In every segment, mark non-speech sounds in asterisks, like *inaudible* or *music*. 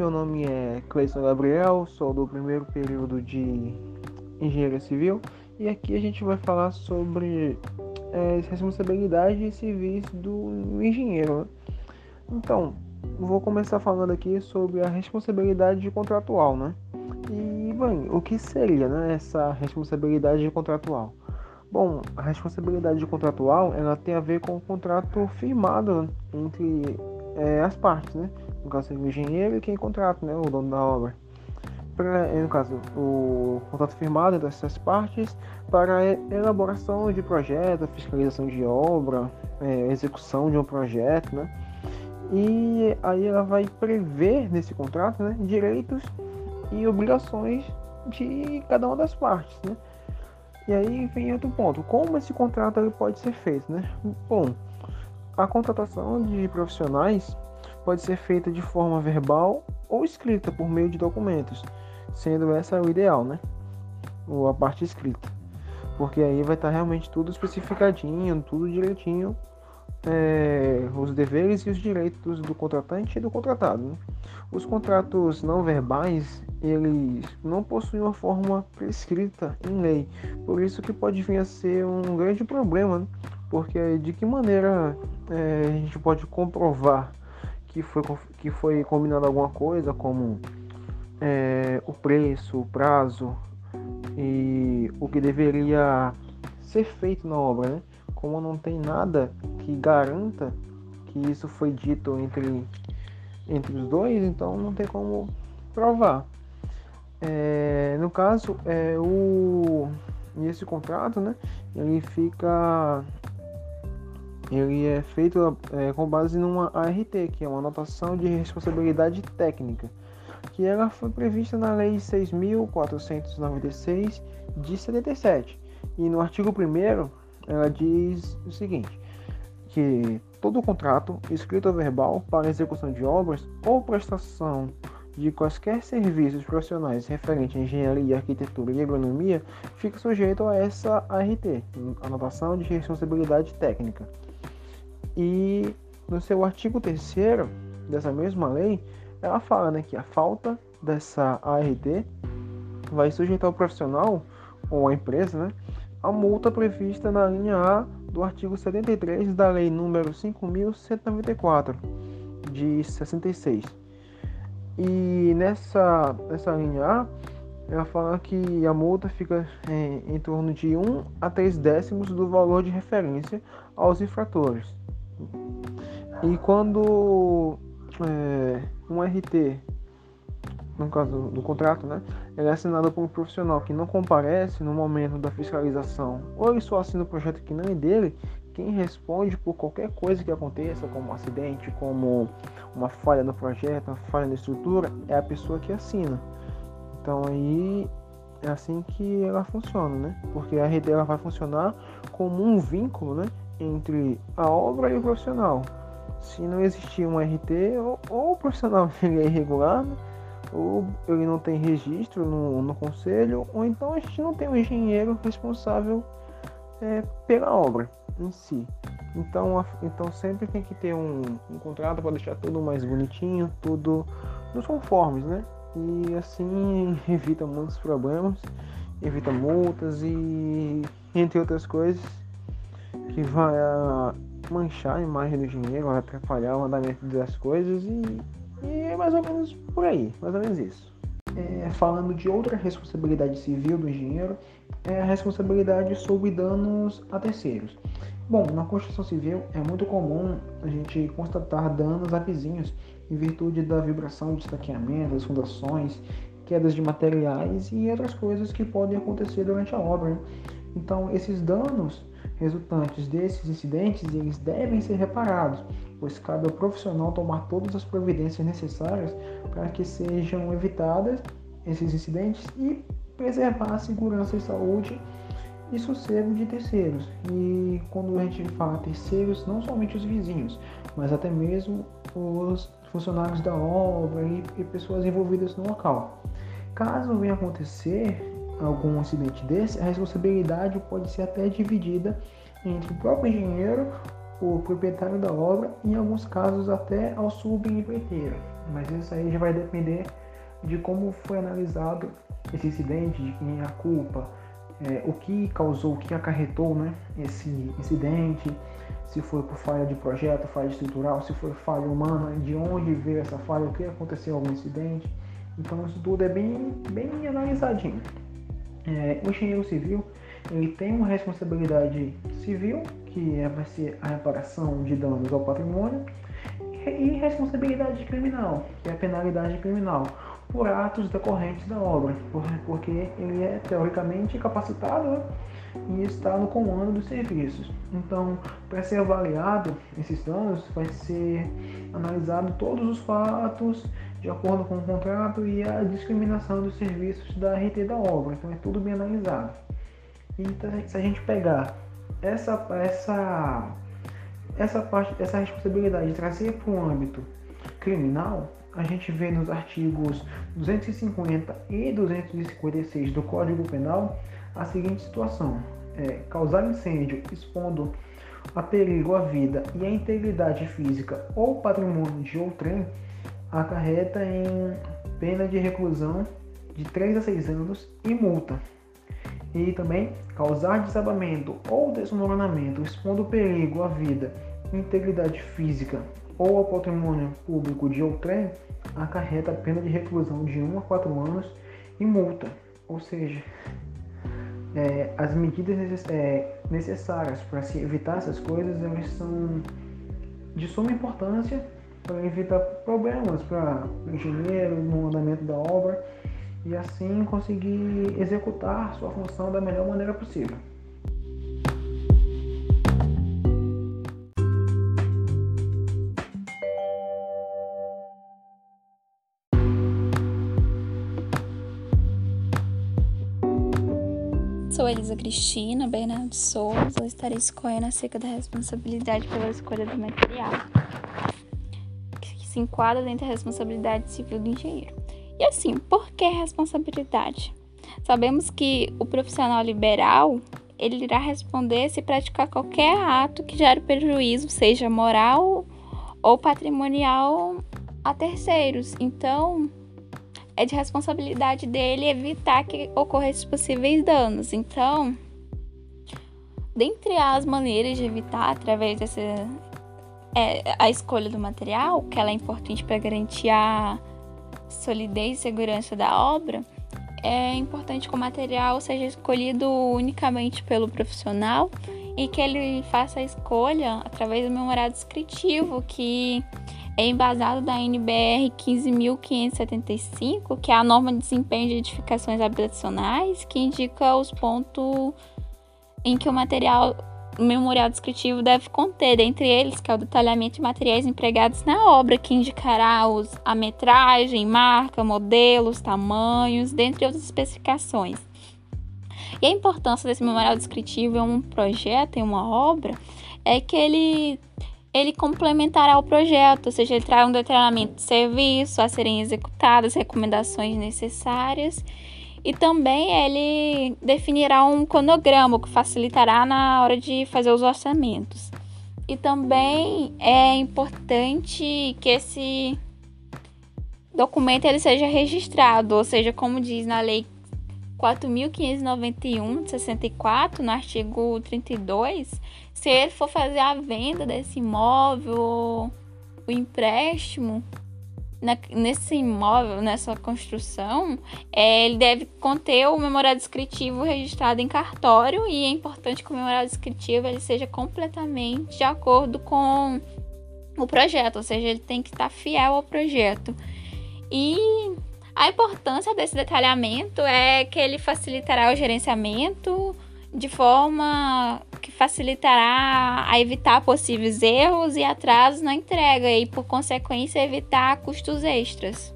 meu nome é Cleison Gabriel, sou do primeiro período de Engenharia Civil e aqui a gente vai falar sobre é, responsabilidades civis do engenheiro. Né? Então, vou começar falando aqui sobre a responsabilidade contratual, né? E, bem, o que seria né, essa responsabilidade contratual? Bom, a responsabilidade contratual ela tem a ver com o contrato firmado entre é, as partes, né? No caso, o engenheiro e quem contrata, né? O dono da obra. Pra, no caso, o contrato firmado entre essas partes para elaboração de projeto, fiscalização de obra, é, execução de um projeto, né? E aí ela vai prever nesse contrato, né? Direitos e obrigações de cada uma das partes, né? E aí vem outro ponto, como esse contrato pode ser feito, né? Bom, a contratação de profissionais pode ser feita de forma verbal ou escrita por meio de documentos, sendo essa o ideal, né? Ou a parte escrita. Porque aí vai estar realmente tudo especificadinho, tudo direitinho, é, os deveres e os direitos do contratante e do contratado. Né? Os contratos não verbais, eles não possuem uma forma prescrita em lei, por isso que pode vir a ser um grande problema, né? porque de que maneira é, a gente pode comprovar que foi, que foi combinado alguma coisa, como é, o preço, o prazo e o que deveria ser feito na obra, né? Como não tem nada que garanta que isso foi dito entre, entre os dois, então não tem como provar. É, no caso, é, o, esse contrato, né, ele fica ele é feito é, com base numa ART, que é uma anotação de responsabilidade técnica, que ela foi prevista na Lei 6.496 de 77. E no artigo 1 ela diz o seguinte, que todo contrato, escrito ou verbal, para execução de obras ou prestação de quaisquer serviços profissionais referentes à engenharia, arquitetura e agronomia fica sujeito a essa ART, anotação de responsabilidade técnica. E no seu artigo 3 dessa mesma lei, ela fala né, que a falta dessa ART vai sujeitar o profissional ou a empresa né, a multa prevista na linha A do artigo 73 da Lei número 5.194 de 66. E nessa, nessa linha A, ela fala que a multa fica em, em torno de 1 a 3 décimos do valor de referência aos infratores. E quando é, um RT, no caso do contrato, né, ele é assinado por um profissional que não comparece no momento da fiscalização, ou ele só assina o projeto que não é dele, quem responde por qualquer coisa que aconteça, como um acidente, como uma falha no projeto, uma falha na estrutura, é a pessoa que assina. Então aí é assim que ela funciona, né? Porque a RT ela vai funcionar como um vínculo, né? Entre a obra e o profissional. Se não existir um RT, ou, ou o profissional *laughs* é irregular, ou ele não tem registro no, no conselho, ou então a gente não tem um engenheiro responsável é, pela obra em si. Então, a, então sempre tem que ter um, um contrato para deixar tudo mais bonitinho, tudo nos conformes, né? E assim *laughs* evita muitos problemas, evita multas e entre outras coisas que vai ah, manchar a imagem do dinheiro, vai atrapalhar o andamento das coisas e, e é mais ou menos por aí, mais ou menos isso. É, falando de outra responsabilidade civil do engenheiro, é a responsabilidade sobre danos a terceiros. Bom, na construção civil é muito comum a gente constatar danos a vizinhos em virtude da vibração de estaqueamento, das fundações, quedas de materiais e outras coisas que podem acontecer durante a obra. Né? Então, esses danos resultantes desses incidentes eles devem ser reparados, pois cabe ao profissional tomar todas as providências necessárias para que sejam evitadas esses incidentes e preservar a segurança e saúde e sossego de terceiros. E quando a gente fala terceiros, não somente os vizinhos, mas até mesmo os funcionários da obra e, pessoas envolvidas no local. Caso venha acontecer algum acidente desse, a responsabilidade pode ser até dividida entre o próprio engenheiro, o proprietário da obra e, em alguns casos, até ao subempreiteiro. Mas isso aí já vai depender de como foi analisado esse incidente, de quem é a culpa, é, o que causou, o que acarretou né, esse incidente, se foi por falha de projeto, falha estrutural, se foi falha humana, de onde veio essa falha, o que aconteceu algum incidente. Então isso tudo é bem, bem analisadinho. É, o engenheiro civil ele tem uma responsabilidade civil, que é, vai ser a reparação de danos ao patrimônio, e responsabilidade criminal, que é a penalidade criminal, por atos decorrentes da obra, porque ele é teoricamente capacitado e está no comando dos serviços. Então, para ser avaliado esses danos, vai ser analisado todos os fatos de acordo com o contrato e a discriminação dos serviços da RT da obra. Então, é tudo bem analisado. Então, se a gente pegar essa, essa, essa parte, essa responsabilidade de trazer para o âmbito criminal, a gente vê nos artigos 250 e 256 do Código Penal a seguinte situação: é, causar incêndio expondo a perigo a vida e a integridade física ou patrimônio de outrem acarreta em pena de reclusão de 3 a 6 anos e multa. E também causar desabamento ou desmoronamento expondo perigo à vida, integridade física ou ao patrimônio público de outrem, acarreta pena de reclusão de 1 a 4 anos e multa. Ou seja, é, as medidas é, necessárias para se evitar essas coisas elas são de suma importância para evitar problemas para o engenheiro no andamento da obra e assim conseguir executar sua função da melhor maneira possível. Elisa Cristina Bernardo Souza. Estarei escolhendo acerca da responsabilidade pela escolha do material, que se enquadra dentro da responsabilidade civil do engenheiro. E assim, por que responsabilidade? Sabemos que o profissional liberal ele irá responder se praticar qualquer ato que gere prejuízo, seja moral ou patrimonial a terceiros. Então, é de responsabilidade dele evitar que ocorressem possíveis danos. Então, dentre as maneiras de evitar através dessa é, a escolha do material, que ela é importante para garantir a solidez e segurança da obra, é importante que o material seja escolhido unicamente pelo profissional e que ele faça a escolha através do memorado descritivo, que é embasado da NBR 15.575, que é a norma de desempenho de edificações habitacionais, que indica os pontos em que o material o memorial descritivo deve conter, dentre eles, que é o detalhamento de materiais empregados na obra, que indicará os, a metragem, marca, modelos, tamanhos, dentre outras especificações. E a importância desse memorial descritivo em um projeto, em uma obra, é que ele ele complementará o projeto, ou seja, ele traz um detalhamento de serviço a serem executadas, recomendações necessárias e também ele definirá um cronograma que facilitará na hora de fazer os orçamentos. E também é importante que esse documento ele seja registrado, ou seja, como diz na lei 4.591 de 64, no artigo 32, se ele for fazer a venda desse imóvel, o empréstimo na, nesse imóvel, nessa construção, é, ele deve conter o memorial descritivo registrado em cartório e é importante que o memorial descritivo ele seja completamente de acordo com o projeto, ou seja, ele tem que estar fiel ao projeto. E a importância desse detalhamento é que ele facilitará o gerenciamento de forma que facilitará a evitar possíveis erros e atrasos na entrega e, por consequência, evitar custos extras.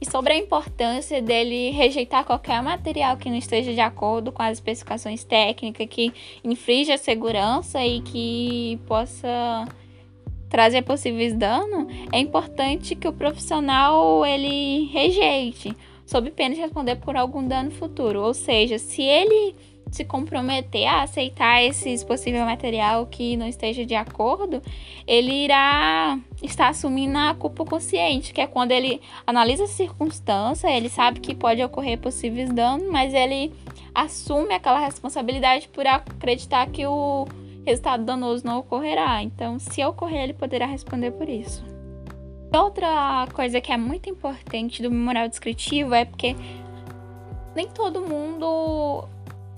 E sobre a importância dele rejeitar qualquer material que não esteja de acordo com as especificações técnicas, que infrinja a segurança e que possa trazer possíveis danos, é importante que o profissional ele rejeite, sob pena de responder por algum dano futuro. Ou seja, se ele se comprometer a aceitar esse possível material que não esteja de acordo, ele irá estar assumindo a culpa consciente, que é quando ele analisa a circunstância, ele sabe que pode ocorrer possíveis danos, mas ele assume aquela responsabilidade por acreditar que o resultado danoso não ocorrerá. Então, se ocorrer, ele poderá responder por isso. Outra coisa que é muito importante do memorial descritivo é porque nem todo mundo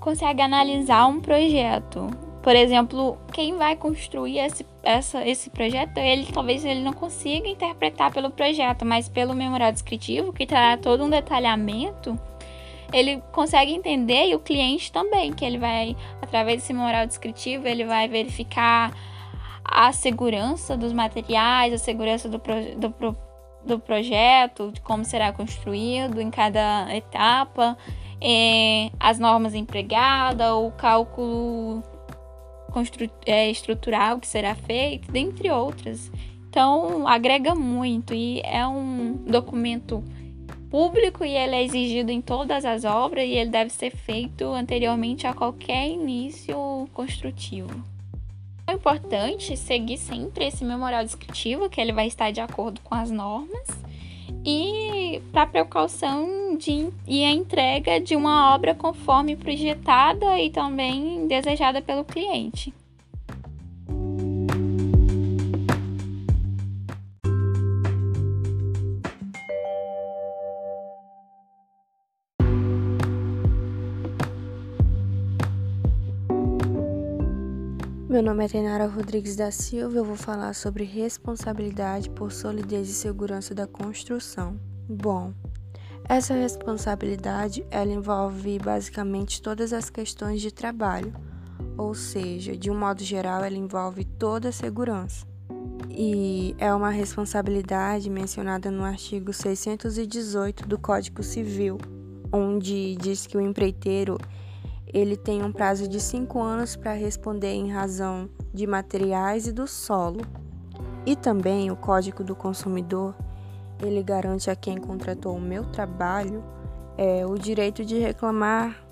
consegue analisar um projeto. Por exemplo, quem vai construir esse, essa, esse projeto, ele talvez ele não consiga interpretar pelo projeto, mas pelo memorial descritivo, que terá todo um detalhamento, ele consegue entender e o cliente também, que ele vai, através desse memorial descritivo, ele vai verificar a segurança dos materiais, a segurança do, pro, do, pro, do projeto, de como será construído em cada etapa, é, as normas empregadas, o cálculo é, estrutural que será feito, dentre outras. Então, agrega muito e é um documento público e ele é exigido em todas as obras e ele deve ser feito anteriormente a qualquer início construtivo. É importante seguir sempre esse memorial descritivo, que ele vai estar de acordo com as normas, e para precaução de, e a entrega de uma obra conforme projetada e também desejada pelo cliente. Meu nome é Tainara Rodrigues da Silva. Eu vou falar sobre responsabilidade por solidez e segurança da construção. Bom, essa responsabilidade ela envolve basicamente todas as questões de trabalho, ou seja, de um modo geral, ela envolve toda a segurança. E é uma responsabilidade mencionada no artigo 618 do Código Civil, onde diz que o empreiteiro ele tem um prazo de cinco anos para responder em razão de materiais e do solo. E também o Código do Consumidor, ele garante a quem contratou o meu trabalho é, o direito de reclamar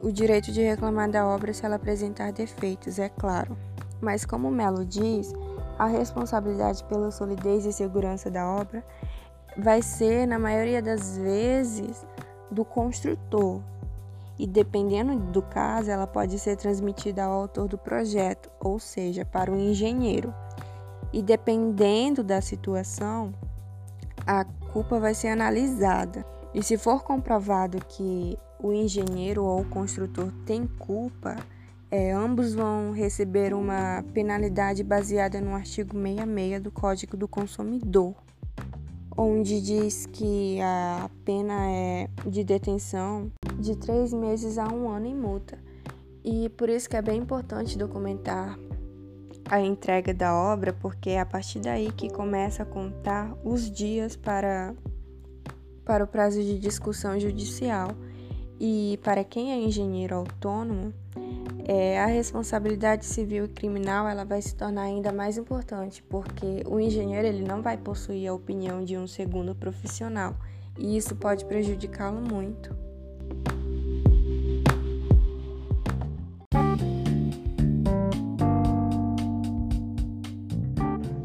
o direito de reclamar da obra se ela apresentar defeitos, é claro. Mas como Melo diz, a responsabilidade pela solidez e segurança da obra vai ser, na maioria das vezes, do construtor, e, dependendo do caso, ela pode ser transmitida ao autor do projeto, ou seja, para o engenheiro. E dependendo da situação, a culpa vai ser analisada. E se for comprovado que o engenheiro ou o construtor tem culpa, é, ambos vão receber uma penalidade baseada no artigo 66 do Código do Consumidor onde diz que a pena é de detenção de três meses a um ano em multa. E por isso que é bem importante documentar a entrega da obra, porque é a partir daí que começa a contar os dias para, para o prazo de discussão judicial. E para quem é engenheiro autônomo, é, a responsabilidade civil e criminal ela vai se tornar ainda mais importante, porque o engenheiro ele não vai possuir a opinião de um segundo profissional e isso pode prejudicá-lo muito.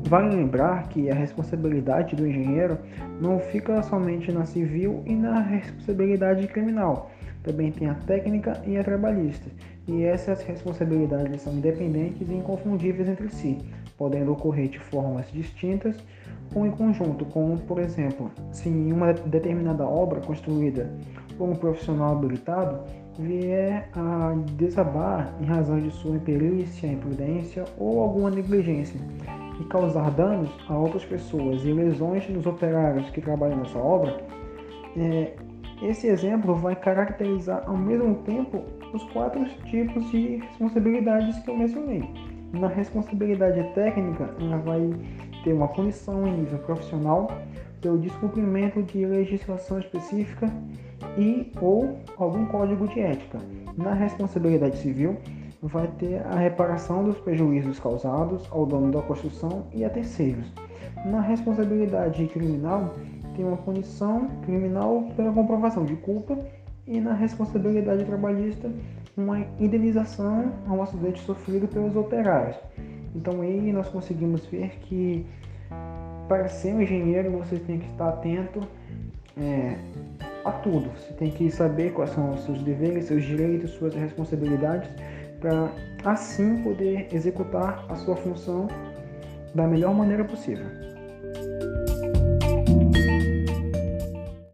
Vale lembrar que a responsabilidade do engenheiro não fica somente na civil e na responsabilidade criminal, também tem a técnica e a trabalhista, e essas responsabilidades são independentes e inconfundíveis entre si, podendo ocorrer de formas distintas ou em conjunto, como por exemplo, se uma determinada obra construída por um profissional habilitado vier a desabar em razão de sua imperícia, imprudência ou alguma negligência e causar danos a outras pessoas e lesões nos operários que trabalham nessa obra, é, esse exemplo vai caracterizar ao mesmo tempo os quatro tipos de responsabilidades que eu mencionei. Na responsabilidade técnica, ela vai ter uma punição em nível profissional pelo descumprimento de legislação específica e ou algum código de ética. Na responsabilidade civil, vai ter a reparação dos prejuízos causados ao dono da construção e a terceiros. Na responsabilidade criminal, tem uma punição criminal pela comprovação de culpa e na responsabilidade trabalhista uma indenização ao acidente sofrido pelos operários. Então aí nós conseguimos ver que para ser um engenheiro você tem que estar atento é, a tudo. Você tem que saber quais são os seus deveres, seus direitos, suas responsabilidades, para assim poder executar a sua função da melhor maneira possível.